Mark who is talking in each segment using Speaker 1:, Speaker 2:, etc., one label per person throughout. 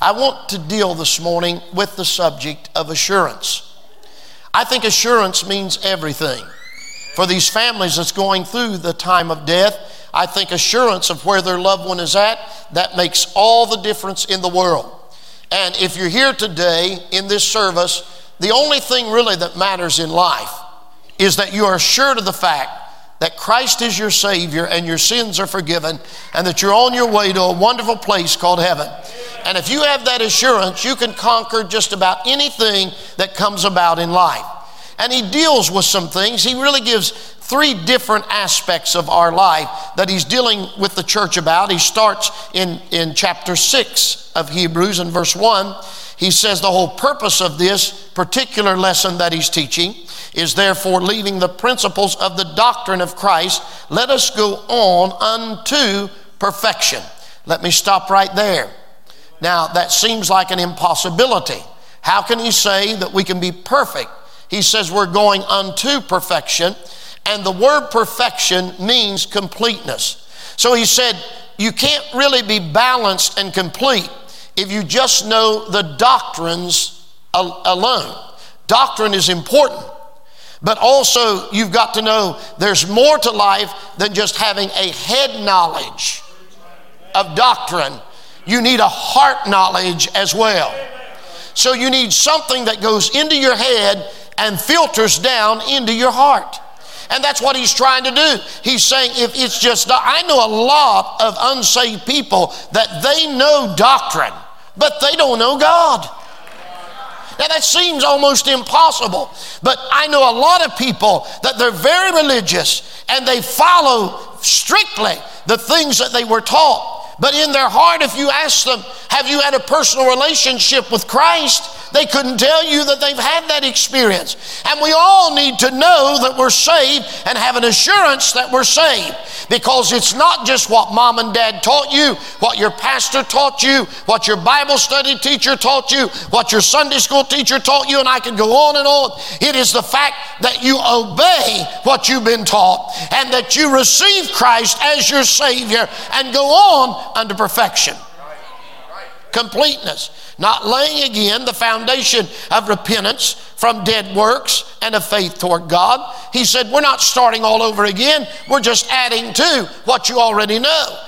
Speaker 1: I want to deal this morning with the subject of assurance. I think assurance means everything. For these families that's going through the time of death, I think assurance of where their loved one is at, that makes all the difference in the world. And if you're here today in this service, the only thing really that matters in life is that you are assured of the fact that Christ is your Savior and your sins are forgiven and that you're on your way to a wonderful place called heaven. And if you have that assurance, you can conquer just about anything that comes about in life. And he deals with some things. He really gives three different aspects of our life that he's dealing with the church about. He starts in, in chapter 6 of Hebrews in verse 1. He says the whole purpose of this particular lesson that he's teaching is therefore leaving the principles of the doctrine of Christ, let us go on unto perfection. Let me stop right there. Now, that seems like an impossibility. How can he say that we can be perfect? He says we're going unto perfection, and the word perfection means completeness. So he said, you can't really be balanced and complete if you just know the doctrines alone. Doctrine is important. But also, you've got to know there's more to life than just having a head knowledge of doctrine. You need a heart knowledge as well. So, you need something that goes into your head and filters down into your heart. And that's what he's trying to do. He's saying, if it's just, I know a lot of unsaved people that they know doctrine, but they don't know God. Now that seems almost impossible, but I know a lot of people that they're very religious and they follow strictly the things that they were taught. But in their heart, if you ask them, Have you had a personal relationship with Christ? They couldn't tell you that they've had that experience. And we all need to know that we're saved and have an assurance that we're saved because it's not just what mom and dad taught you, what your pastor taught you, what your Bible study teacher taught you, what your Sunday school teacher taught you, and I can go on and on. It is the fact that you obey what you've been taught and that you receive Christ as your Savior and go on unto perfection. Completeness not laying again the foundation of repentance from dead works and of faith toward God. He said, We're not starting all over again, we're just adding to what you already know.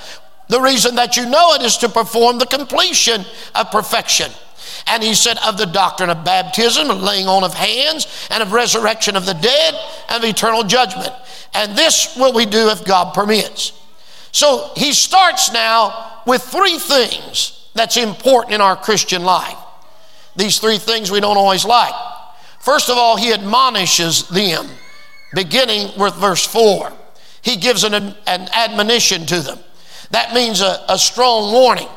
Speaker 1: The reason that you know it is to perform the completion of perfection. And he said, of the doctrine of baptism, of laying on of hands, and of resurrection of the dead, and of eternal judgment. And this will we do if God permits. So he starts now with three things that's important in our Christian life. These three things we don't always like. First of all, he admonishes them, beginning with verse 4. He gives an, an admonition to them. That means a, a strong warning.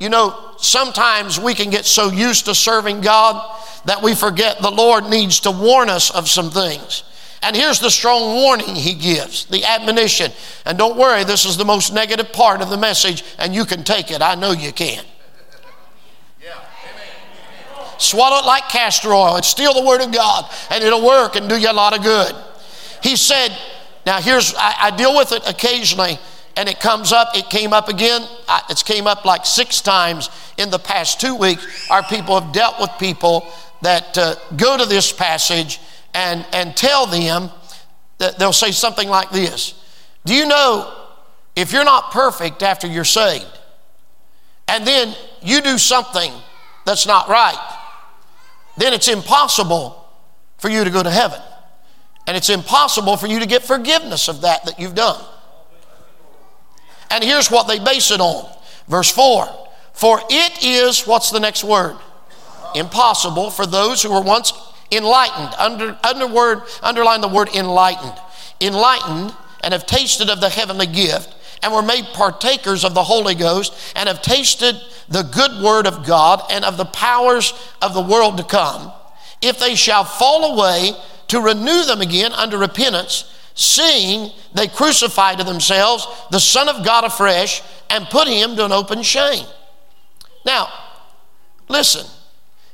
Speaker 1: You know, sometimes we can get so used to serving God that we forget the Lord needs to warn us of some things. And here's the strong warning he gives, the admonition. And don't worry, this is the most negative part of the message, and you can take it. I know you can. Swallow it like castor oil. It's still the Word of God, and it'll work and do you a lot of good. He said, now here's, I, I deal with it occasionally, and it comes up. It came up again. It's came up like six times in the past two weeks. Our people have dealt with people that uh, go to this passage and, and tell them that they'll say something like this Do you know if you're not perfect after you're saved, and then you do something that's not right, then it's impossible for you to go to heaven. And it's impossible for you to get forgiveness of that that you've done. And here's what they base it on. Verse 4 For it is, what's the next word? Impossible for those who were once enlightened. Under, under word, underline the word enlightened. Enlightened and have tasted of the heavenly gift and were made partakers of the Holy Ghost and have tasted the good word of God and of the powers of the world to come, if they shall fall away, to renew them again unto repentance, seeing they crucify to themselves the Son of God afresh and put him to an open shame. Now, listen,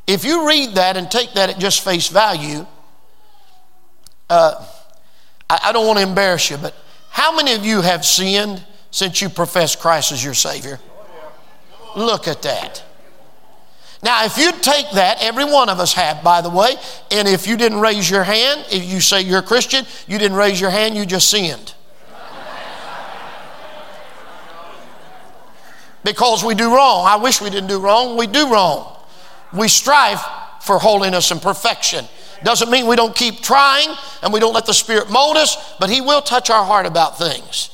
Speaker 1: if you read that and take that at just face value, uh, I, I don't want to embarrass you, but how many of you have sinned since you profess Christ as your Savior? Look at that. Now, if you take that, every one of us have, by the way, and if you didn't raise your hand, if you say you're a Christian, you didn't raise your hand, you just sinned. because we do wrong. I wish we didn't do wrong. We do wrong. We strive for holiness and perfection. Doesn't mean we don't keep trying and we don't let the Spirit mold us, but He will touch our heart about things.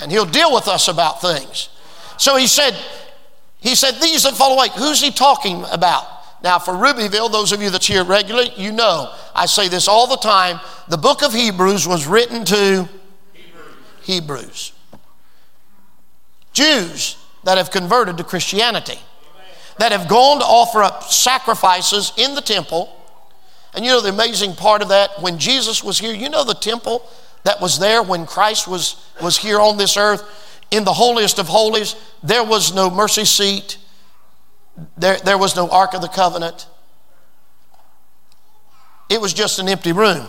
Speaker 1: And He'll deal with us about things. So He said, He said, These that fall away. Who's He talking about? Now, for Rubyville, those of you that's here regularly, you know I say this all the time. The book of Hebrews was written to Hebrews. Hebrews. Jews that have converted to Christianity, that have gone to offer up sacrifices in the temple. And you know the amazing part of that? When Jesus was here, you know the temple that was there when Christ was, was here on this earth? In the holiest of holies, there was no mercy seat, there, there was no Ark of the Covenant. It was just an empty room.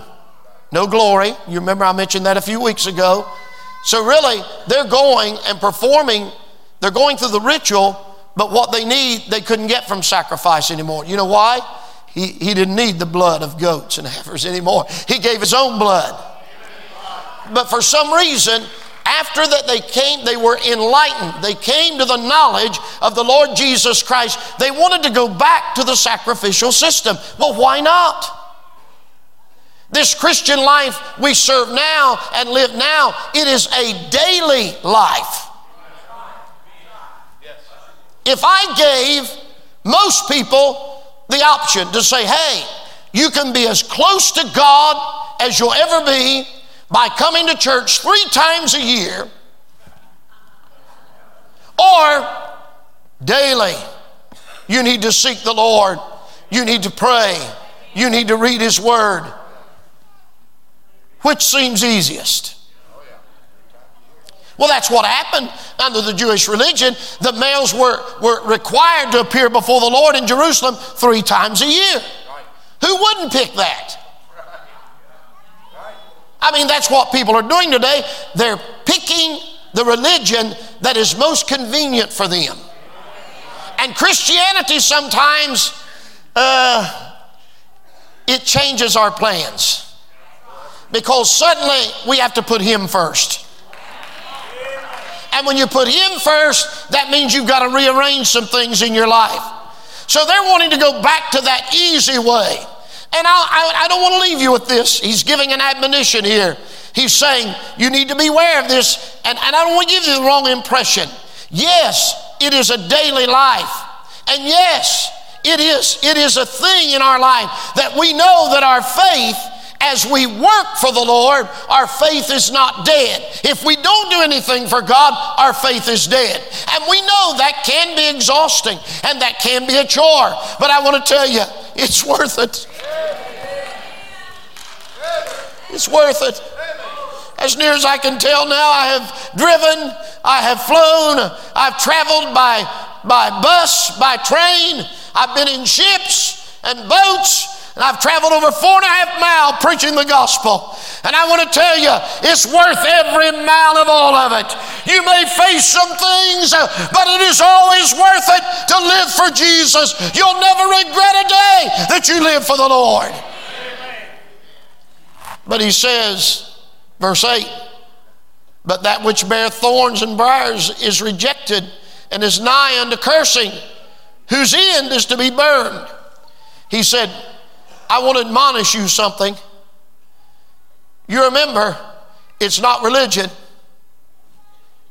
Speaker 1: No glory. You remember I mentioned that a few weeks ago. So, really, they're going and performing, they're going through the ritual, but what they need, they couldn't get from sacrifice anymore. You know why? He, he didn't need the blood of goats and heifers anymore. He gave his own blood. But for some reason, after that they came, they were enlightened. They came to the knowledge of the Lord Jesus Christ. They wanted to go back to the sacrificial system. Well, why not? This Christian life we serve now and live now, it is a daily life. If I gave most people the option to say, hey, you can be as close to God as you'll ever be by coming to church three times a year or daily. You need to seek the Lord. You need to pray. You need to read His Word. Which seems easiest? Well, that's what happened under the Jewish religion. The males were, were required to appear before the Lord in Jerusalem three times a year. Who wouldn't pick that? I mean, that's what people are doing today. They're picking the religion that is most convenient for them. And Christianity sometimes, uh, it changes our plans because suddenly we have to put Him first. And when you put Him first, that means you've got to rearrange some things in your life. So they're wanting to go back to that easy way. And I, I, I don't want to leave you with this. He's giving an admonition here. He's saying, you need to be aware of this. And, and I don't want to give you the wrong impression. Yes, it is a daily life. And yes, it is, it is a thing in our life that we know that our faith as we work for the Lord, our faith is not dead. If we don't do anything for God, our faith is dead. And we know that can be exhausting and that can be a chore. But I want to tell you, it's worth it. It's worth it. As near as I can tell now, I have driven, I have flown, I've traveled by, by bus, by train, I've been in ships and boats. And I've traveled over four and a half miles preaching the gospel. And I want to tell you, it's worth every mile of all of it. You may face some things, but it is always worth it to live for Jesus. You'll never regret a day that you live for the Lord. But he says, verse 8, but that which beareth thorns and briars is rejected and is nigh unto cursing, whose end is to be burned. He said, I want to admonish you something. You remember, it's not religion,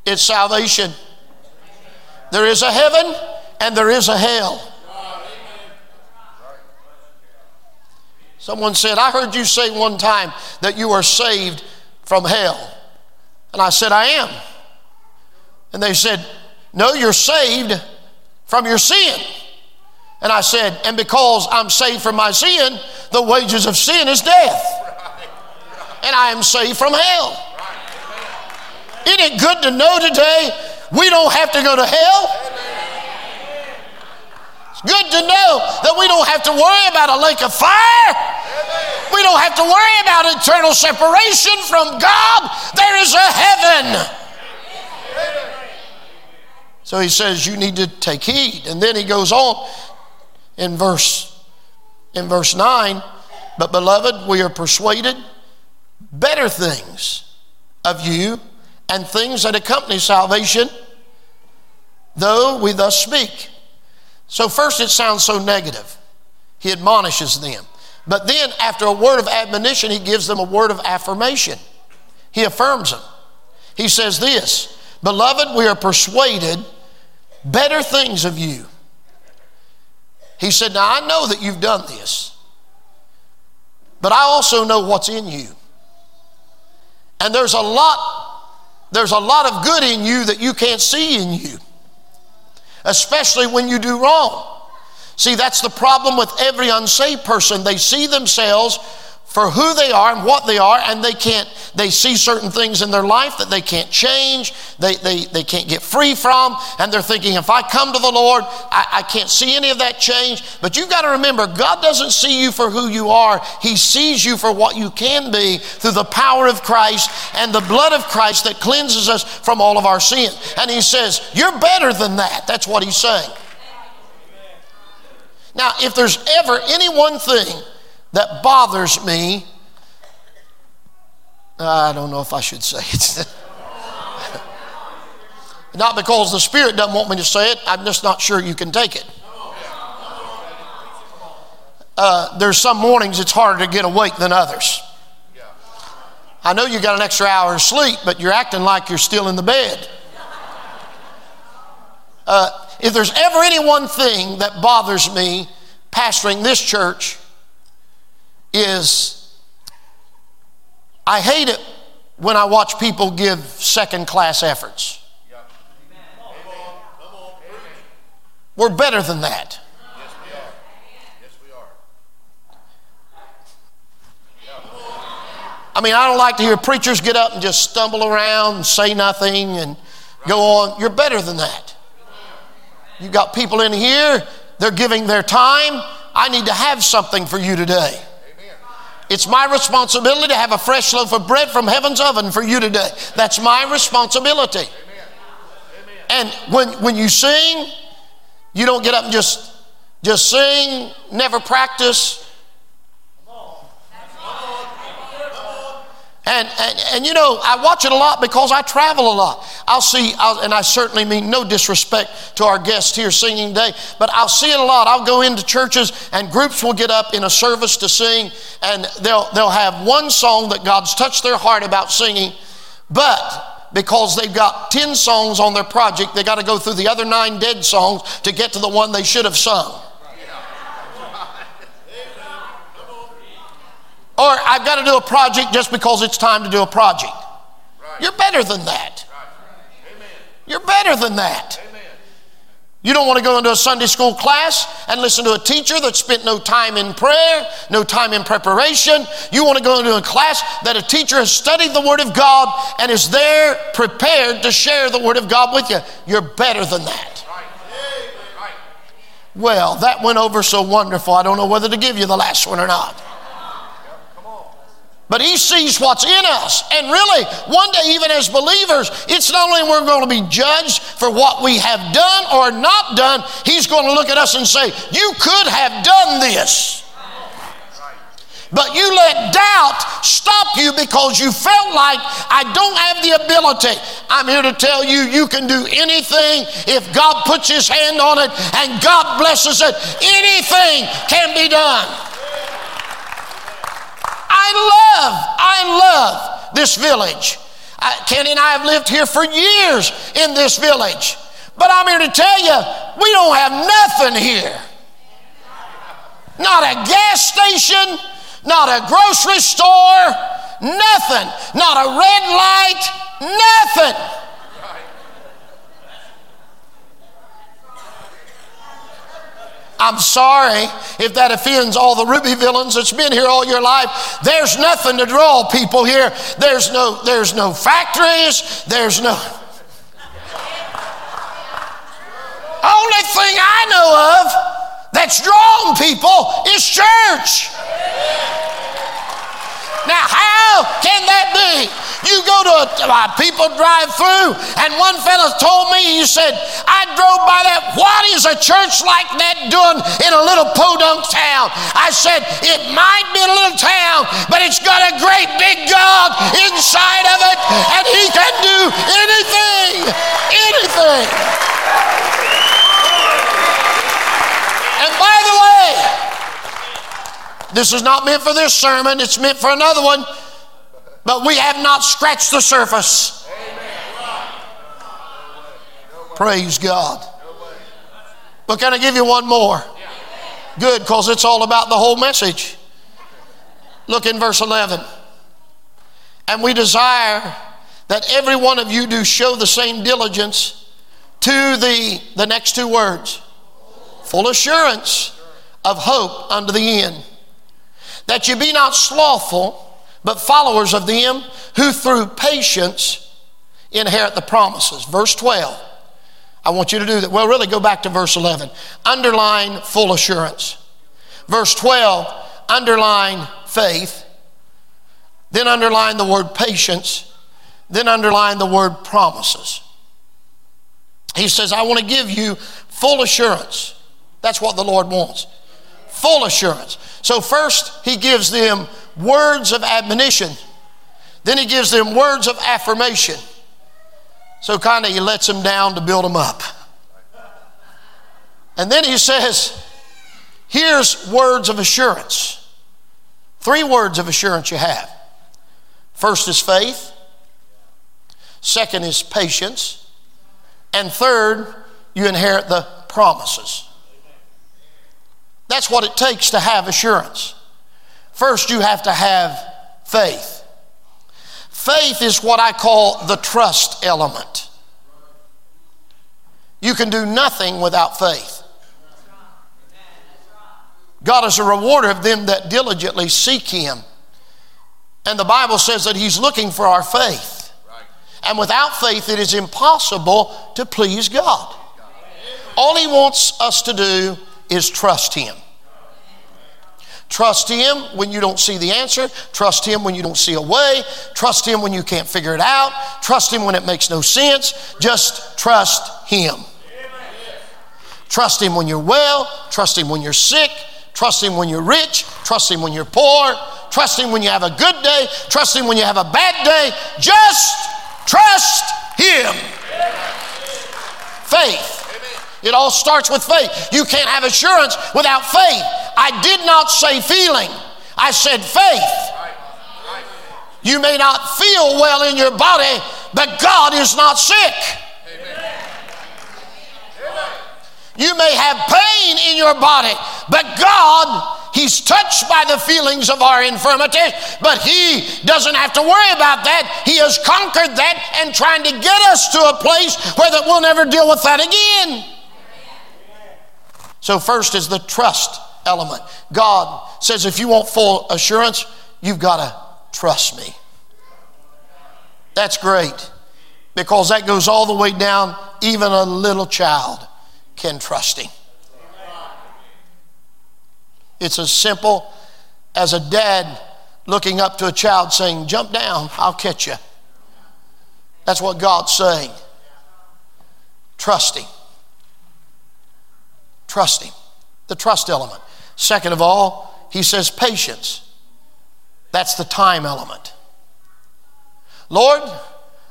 Speaker 1: it's salvation. There is a heaven and there is a hell. Someone said, I heard you say one time that you are saved from hell. And I said, I am. And they said, No, you're saved from your sin. And I said, And because I'm saved from my sin, the wages of sin is death. And I am saved from hell. Isn't it good to know today we don't have to go to hell? It's good to know that we don't have to worry about a lake of fire. We don't have to worry about eternal separation from God. There is a heaven. So he says, You need to take heed. And then he goes on in verse in verse 9, but beloved, we are persuaded better things of you and things that accompany salvation, though we thus speak. So, first, it sounds so negative. He admonishes them. But then, after a word of admonition, he gives them a word of affirmation. He affirms them. He says this Beloved, we are persuaded better things of you. He said, Now I know that you've done this, but I also know what's in you. And there's a lot, there's a lot of good in you that you can't see in you, especially when you do wrong. See, that's the problem with every unsaved person. They see themselves for who they are and what they are, and they can't, they see certain things in their life that they can't change, they, they, they can't get free from, and they're thinking, if I come to the Lord, I, I can't see any of that change. But you've got to remember, God doesn't see you for who you are, He sees you for what you can be through the power of Christ and the blood of Christ that cleanses us from all of our sin. And He says, You're better than that. That's what He's saying. Now, if there's ever any one thing that bothers me. I don't know if I should say it. not because the Spirit doesn't want me to say it, I'm just not sure you can take it. Uh, there's some mornings it's harder to get awake than others. I know you got an extra hour of sleep, but you're acting like you're still in the bed. Uh, if there's ever any one thing that bothers me pastoring this church, is I hate it when I watch people give second class efforts. We're better than that. I mean, I don't like to hear preachers get up and just stumble around and say nothing and go on. You're better than that. You've got people in here, they're giving their time. I need to have something for you today. It's my responsibility to have a fresh loaf of bread from heaven's oven for you today. That's my responsibility. And when, when you sing, you don't get up and just, just sing, never practice. And, and, and you know, I watch it a lot because I travel a lot. I'll see, I'll, and I certainly mean no disrespect to our guests here singing today, but I'll see it a lot. I'll go into churches and groups will get up in a service to sing, and they'll, they'll have one song that God's touched their heart about singing, but because they've got 10 songs on their project, they got to go through the other nine dead songs to get to the one they should have sung. Or I've got to do a project just because it's time to do a project. You're better than that. You're better than that. Amen. You don't want to go into a Sunday school class and listen to a teacher that spent no time in prayer, no time in preparation. You want to go into a class that a teacher has studied the Word of God and is there prepared to share the Word of God with you. You're better than that. Well, that went over so wonderful. I don't know whether to give you the last one or not. But he sees what's in us. And really, one day, even as believers, it's not only we're going to be judged for what we have done or not done, he's going to look at us and say, You could have done this. But you let doubt stop you because you felt like I don't have the ability. I'm here to tell you, you can do anything if God puts his hand on it and God blesses it. Anything can be done. I love, I love this village. I, Kenny and I have lived here for years in this village. But I'm here to tell you, we don't have nothing here. Not a gas station, not a grocery store, nothing. Not a red light, nothing. I'm sorry if that offends all the Ruby villains that's been here all your life. There's nothing to draw people here. There's no, there's no factories. There's no. Only thing I know of that's drawing people is church. Now, how can that be? You go to a, uh, people drive through, and one fellow told me, he said, I drove by that. What is a church like that doing in a little podunk town? I said, it might be a little town, but it's got a great big God inside of it, and He can do anything, anything. And by the way, this is not meant for this sermon, it's meant for another one but we have not scratched the surface. Praise God. But can I give you one more? Good, because it's all about the whole message. Look in verse 11. And we desire that every one of you do show the same diligence to the, the next two words full assurance of hope unto the end. That you be not slothful but followers of them who through patience inherit the promises. Verse 12. I want you to do that. Well, really go back to verse 11. Underline full assurance. Verse 12, underline faith. Then underline the word patience. Then underline the word promises. He says, I want to give you full assurance. That's what the Lord wants. Full assurance. So, first, He gives them words of admonition. Then he gives them words of affirmation. So kind of he lets them down to build them up. And then he says, here's words of assurance. Three words of assurance you have. First is faith. Second is patience. And third, you inherit the promises. That's what it takes to have assurance. First, you have to have faith. Faith is what I call the trust element. You can do nothing without faith. God is a rewarder of them that diligently seek Him. And the Bible says that He's looking for our faith. And without faith, it is impossible to please God. All He wants us to do is trust Him. Trust Him when you don't see the answer. Trust Him when you don't see a way. Trust Him when you can't figure it out. Trust Him when it makes no sense. Just trust Him. Trust Him when you're well. Trust Him when you're sick. Trust Him when you're rich. Trust Him when you're poor. Trust Him when you have a good day. Trust Him when you have a bad day. Just trust Him. Faith. It all starts with faith. You can't have assurance without faith. I did not say feeling, I said faith. You may not feel well in your body, but God is not sick. You may have pain in your body, but God, He's touched by the feelings of our infirmity, but He doesn't have to worry about that. He has conquered that and trying to get us to a place where that we'll never deal with that again. So, first is the trust element. God says, if you want full assurance, you've got to trust me. That's great because that goes all the way down. Even a little child can trust him. It's as simple as a dad looking up to a child saying, Jump down, I'll catch you. That's what God's saying. Trust him. Trust Him. The trust element. Second of all, He says patience. That's the time element. Lord,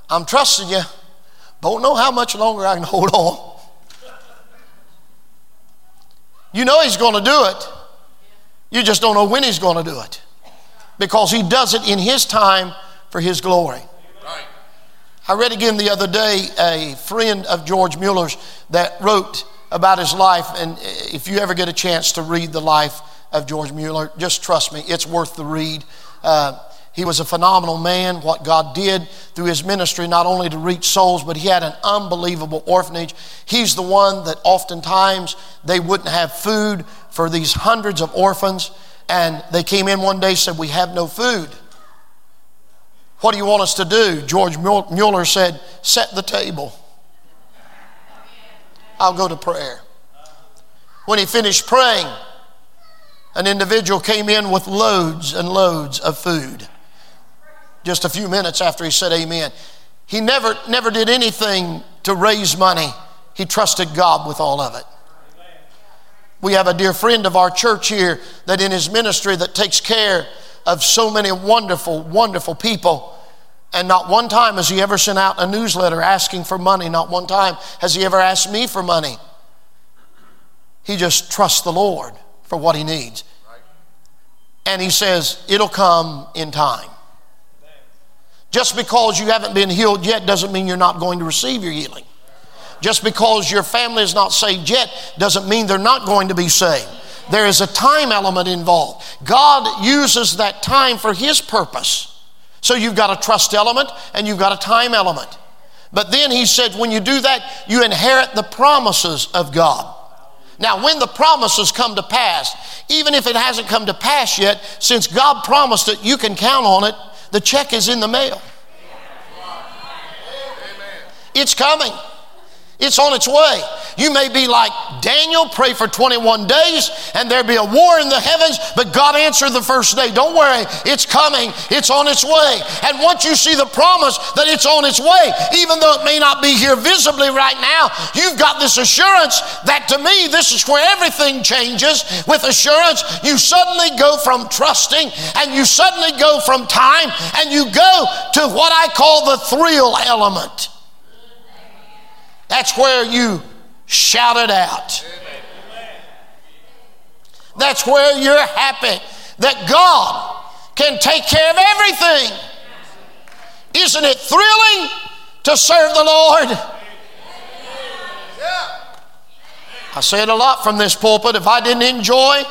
Speaker 1: I'm trusting you. Don't know how much longer I can hold on. You know He's going to do it. You just don't know when He's going to do it. Because He does it in His time for His glory. I read again the other day a friend of George Mueller's that wrote about his life. And if you ever get a chance to read the life of George Mueller, just trust me, it's worth the read. Uh, he was a phenomenal man. What God did through his ministry, not only to reach souls, but he had an unbelievable orphanage. He's the one that oftentimes they wouldn't have food for these hundreds of orphans. And they came in one day said, We have no food. What do you want us to do? George Mueller said, Set the table. I'll go to prayer. When he finished praying, an individual came in with loads and loads of food. just a few minutes after he said amen. He never, never did anything to raise money. He trusted God with all of it. We have a dear friend of our church here that in his ministry that takes care of so many wonderful, wonderful people. And not one time has he ever sent out a newsletter asking for money. Not one time has he ever asked me for money. He just trusts the Lord for what he needs. And he says, it'll come in time. Just because you haven't been healed yet doesn't mean you're not going to receive your healing. Just because your family is not saved yet doesn't mean they're not going to be saved. There is a time element involved. God uses that time for His purpose. So you've got a trust element and you've got a time element. But then He said, when you do that, you inherit the promises of God. Now, when the promises come to pass, even if it hasn't come to pass yet, since God promised it, you can count on it. The check is in the mail. It's coming. It's on its way. You may be like Daniel, pray for 21 days, and there be a war in the heavens, but God answered the first day. Don't worry, it's coming, it's on its way. And once you see the promise that it's on its way, even though it may not be here visibly right now, you've got this assurance that to me, this is where everything changes. With assurance, you suddenly go from trusting and you suddenly go from time and you go to what I call the thrill element. That's where you shout it out. That's where you're happy that God can take care of everything. Isn't it thrilling to serve the Lord? I say it a lot from this pulpit. If I didn't enjoy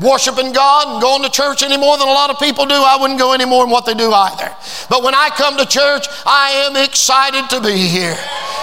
Speaker 1: worshiping God and going to church any more than a lot of people do, I wouldn't go any more than what they do either. But when I come to church, I am excited to be here.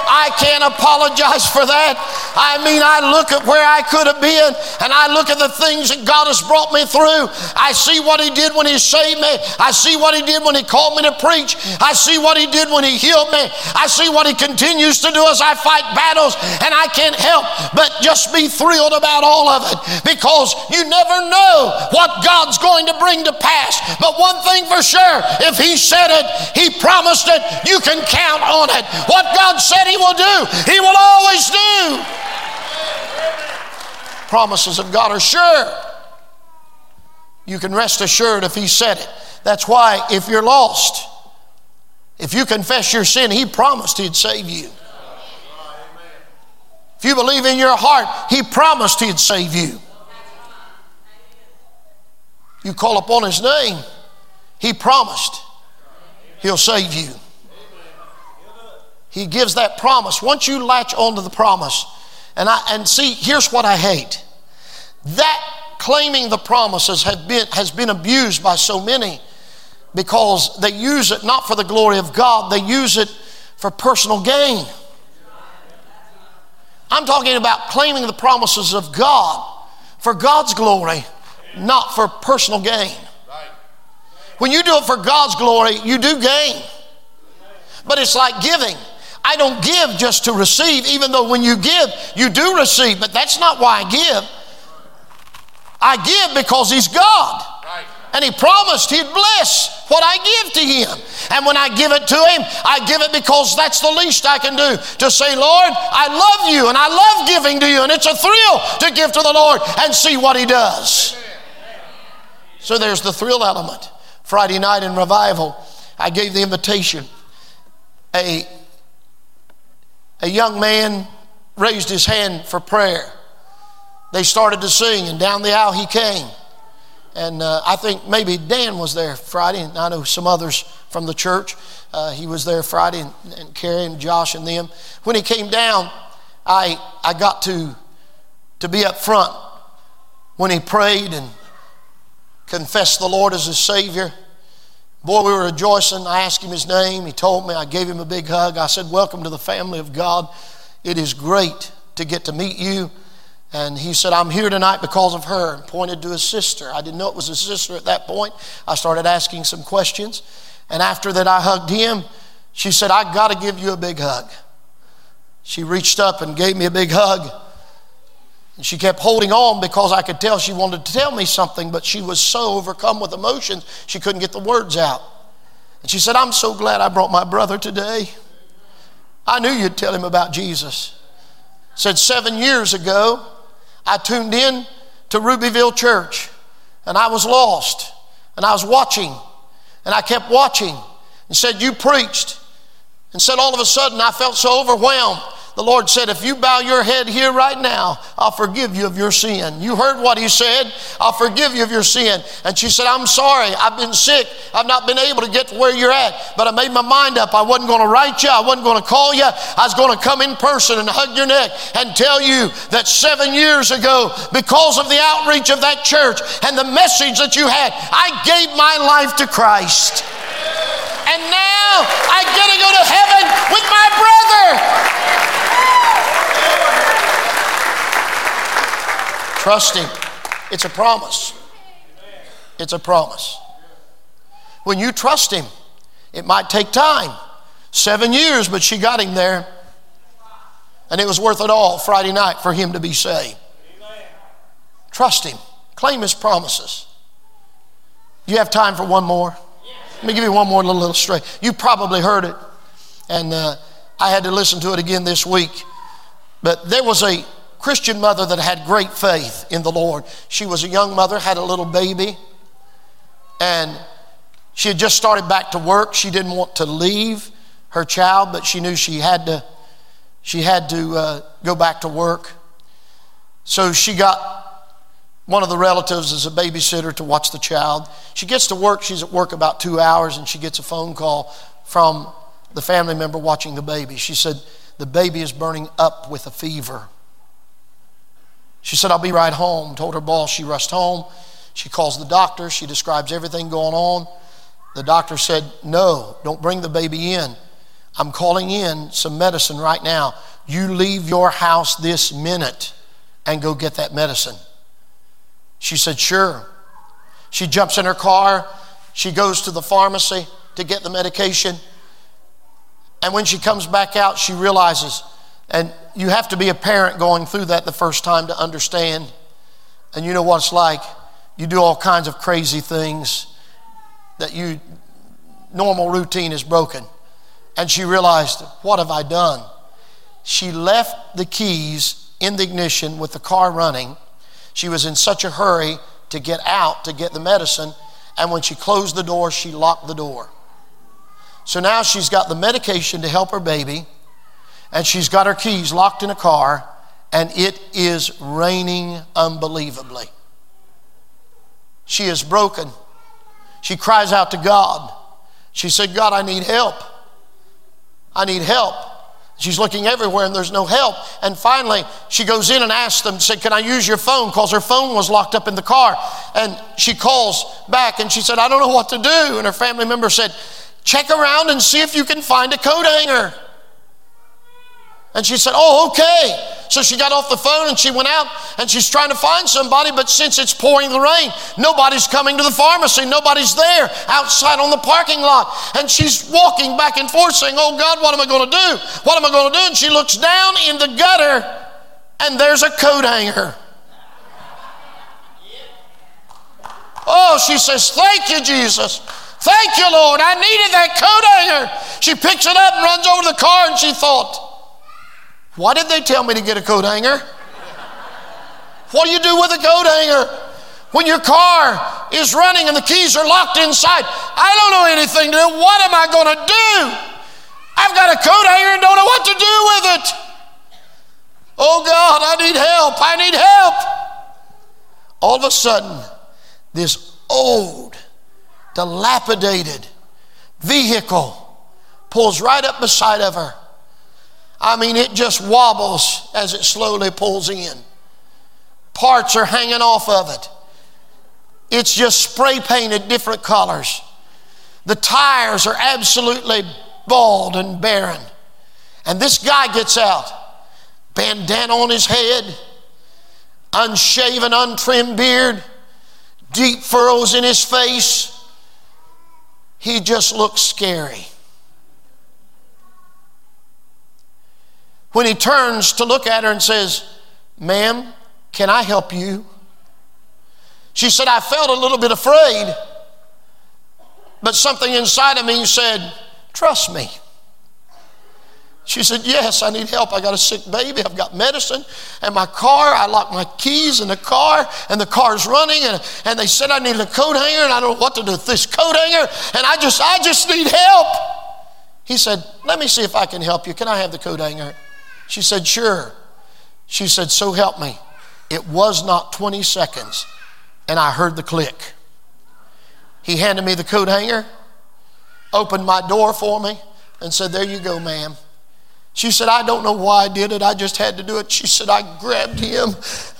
Speaker 1: I can't apologize for that. I mean, I look at where I could have been and I look at the things that God has brought me through. I see what He did when He saved me. I see what He did when He called me to preach. I see what He did when He healed me. I see what He continues to do as I fight battles. And I can't help but just be thrilled about all of it because you never know what God's going to bring to pass. But one thing for sure if He said it, He promised it, you can count on it. What God said He will do, He will always do. Promises of God are sure. You can rest assured if He said it. That's why if you're lost, if you confess your sin, He promised He'd save you. If you believe in your heart, He promised He'd save you. You call upon His name, He promised He'll save you. He gives that promise. Once you latch onto the promise, and I and see, here's what I hate. That claiming the promises have been, has been abused by so many because they use it not for the glory of God, they use it for personal gain. I'm talking about claiming the promises of God for God's glory, not for personal gain. When you do it for God's glory, you do gain. But it's like giving. I don't give just to receive, even though when you give, you do receive, but that's not why I give. I give because He's God. And He promised He'd bless what I give to Him. And when I give it to Him, I give it because that's the least I can do to say, Lord, I love you and I love giving to you. And it's a thrill to give to the Lord and see what He does. So there's the thrill element. Friday night in revival, I gave the invitation. A a young man raised his hand for prayer. They started to sing, and down the aisle he came. And uh, I think maybe Dan was there Friday, and I know some others from the church. Uh, he was there Friday, and, and Carrie and Josh and them. When he came down, I, I got to, to be up front when he prayed and confessed the Lord as his Savior. Boy, we were rejoicing. I asked him his name. He told me. I gave him a big hug. I said, Welcome to the family of God. It is great to get to meet you. And he said, I'm here tonight because of her, and pointed to his sister. I didn't know it was his sister at that point. I started asking some questions. And after that, I hugged him. She said, I got to give you a big hug. She reached up and gave me a big hug. And she kept holding on because I could tell she wanted to tell me something, but she was so overcome with emotions, she couldn't get the words out. And she said, I'm so glad I brought my brother today. I knew you'd tell him about Jesus. Said, seven years ago, I tuned in to Rubyville Church and I was lost and I was watching and I kept watching and said, You preached. And said, All of a sudden, I felt so overwhelmed the Lord said, If you bow your head here right now, I'll forgive you of your sin. You heard what He said, I'll forgive you of your sin. And she said, I'm sorry, I've been sick. I've not been able to get to where you're at. But I made my mind up. I wasn't going to write you, I wasn't going to call you. I was going to come in person and hug your neck and tell you that seven years ago, because of the outreach of that church and the message that you had, I gave my life to Christ. And now I get to go to heaven with my brother. Trust Him. It's a promise. It's a promise. When you trust Him, it might take time seven years, but she got Him there. And it was worth it all Friday night for Him to be saved. Trust Him, claim His promises. You have time for one more? Let me give you one more little illustration. You probably heard it, and uh, I had to listen to it again this week. But there was a Christian mother that had great faith in the Lord. She was a young mother, had a little baby, and she had just started back to work. She didn't want to leave her child, but she knew she had to. She had to uh, go back to work. So she got one of the relatives is a babysitter to watch the child. She gets to work. She's at work about two hours, and she gets a phone call from the family member watching the baby. She said, The baby is burning up with a fever. She said, I'll be right home. Told her boss she rushed home. She calls the doctor. She describes everything going on. The doctor said, No, don't bring the baby in. I'm calling in some medicine right now. You leave your house this minute and go get that medicine. She said, Sure. She jumps in her car. She goes to the pharmacy to get the medication. And when she comes back out, she realizes and you have to be a parent going through that the first time to understand. And you know what it's like. You do all kinds of crazy things that you normal routine is broken. And she realized, what have I done? She left the keys in the ignition with the car running. She was in such a hurry to get out to get the medicine. And when she closed the door, she locked the door. So now she's got the medication to help her baby and she's got her keys locked in a car, and it is raining unbelievably. She is broken. She cries out to God. She said, God, I need help. I need help. She's looking everywhere and there's no help. And finally, she goes in and asks them, said, Can I use your phone? Because her phone was locked up in the car. And she calls back and she said, I don't know what to do. And her family member said, Check around and see if you can find a coat hanger. And she said, Oh, okay. So she got off the phone and she went out and she's trying to find somebody, but since it's pouring the rain, nobody's coming to the pharmacy. Nobody's there outside on the parking lot. And she's walking back and forth saying, Oh God, what am I going to do? What am I going to do? And she looks down in the gutter and there's a coat hanger. Oh, she says, Thank you, Jesus. Thank you, Lord. I needed that coat hanger. She picks it up and runs over to the car and she thought, why did they tell me to get a coat hanger? What do you do with a coat hanger? When your car is running and the keys are locked inside, I don't know anything to do. What am I going to do? I've got a coat hanger and don't know what to do with it. Oh God, I need help. I need help. All of a sudden, this old, dilapidated vehicle pulls right up beside of her. I mean, it just wobbles as it slowly pulls in. Parts are hanging off of it. It's just spray painted different colors. The tires are absolutely bald and barren. And this guy gets out, bandana on his head, unshaven, untrimmed beard, deep furrows in his face. He just looks scary. When he turns to look at her and says, Ma'am, can I help you? She said, I felt a little bit afraid, But something inside of me said, Trust me. She said, Yes, I need help. I got a sick baby. I've got medicine. And my car, I locked my keys in the car, and the car's running. And, and they said I need a coat hanger, and I don't know what to do with this coat hanger. And I just, I just need help. He said, Let me see if I can help you. Can I have the coat hanger? She said, Sure. She said, So help me. It was not 20 seconds, and I heard the click. He handed me the coat hanger, opened my door for me, and said, There you go, ma'am. She said, I don't know why I did it. I just had to do it. She said, I grabbed him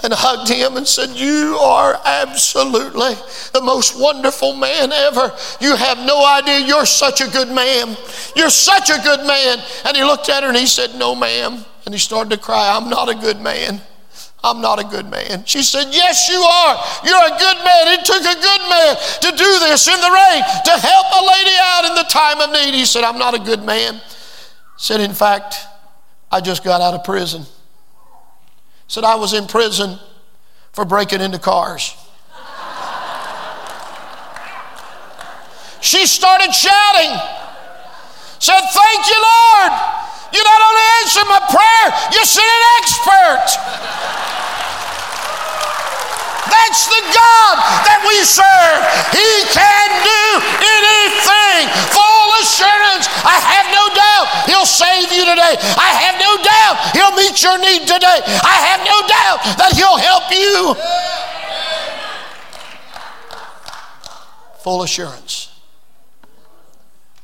Speaker 1: and hugged him and said, You are absolutely the most wonderful man ever. You have no idea. You're such a good man. You're such a good man. And he looked at her and he said, No, ma'am. And he started to cry, I'm not a good man. I'm not a good man. She said, Yes, you are. You're a good man. It took a good man to do this in the rain, to help a lady out in the time of need. He said, I'm not a good man. Said, In fact, I just got out of prison. Said, I was in prison for breaking into cars. she started shouting, said, Thank you, Lord. You not only answered my prayer, you sent an expert. That's the God that we serve. He can do anything. Full assurance. I have no doubt He'll save you today. I have no doubt He'll meet your need today. I have no doubt that He'll help you. Full assurance.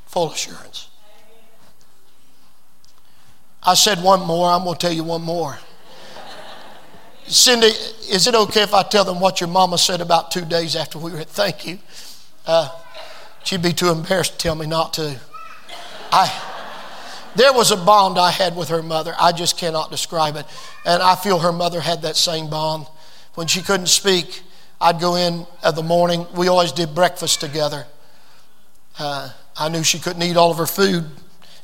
Speaker 1: Full assurance. I said one more. I'm going to tell you one more. Cindy, is it okay if I tell them what your mama said about two days after we were at thank you? Uh, she'd be too embarrassed to tell me not to. I, there was a bond I had with her mother. I just cannot describe it. And I feel her mother had that same bond. When she couldn't speak, I'd go in of the morning. We always did breakfast together. Uh, I knew she couldn't eat all of her food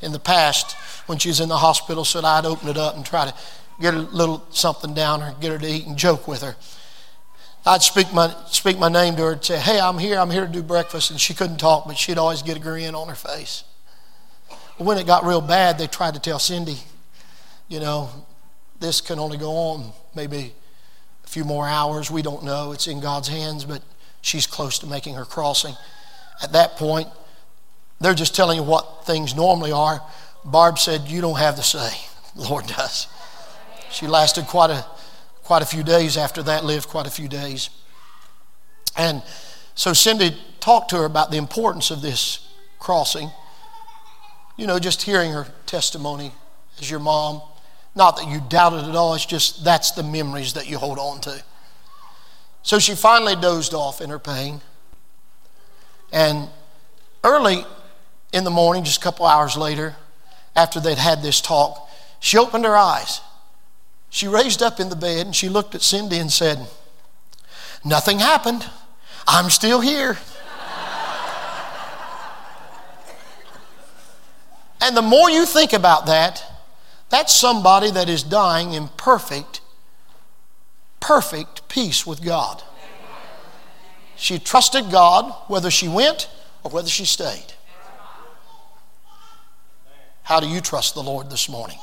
Speaker 1: in the past when she was in the hospital, said I'd open it up and try to get a little something down her, get her to eat and joke with her. I'd speak my, speak my name to her and say, Hey, I'm here, I'm here to do breakfast. And she couldn't talk, but she'd always get a grin on her face. when it got real bad, they tried to tell Cindy, you know, this can only go on maybe a few more hours. We don't know. It's in God's hands, but she's close to making her crossing. At that point, they're just telling you what things normally are. Barb said, You don't have the say. The Lord does. She lasted quite a, quite a few days after that, lived quite a few days. And so Cindy talked to her about the importance of this crossing. You know, just hearing her testimony as your mom. Not that you doubted at all, it's just that's the memories that you hold on to. So she finally dozed off in her pain. And early in the morning, just a couple hours later, after they'd had this talk, she opened her eyes she raised up in the bed and she looked at Cindy and said, Nothing happened. I'm still here. and the more you think about that, that's somebody that is dying in perfect, perfect peace with God. She trusted God whether she went or whether she stayed. How do you trust the Lord this morning?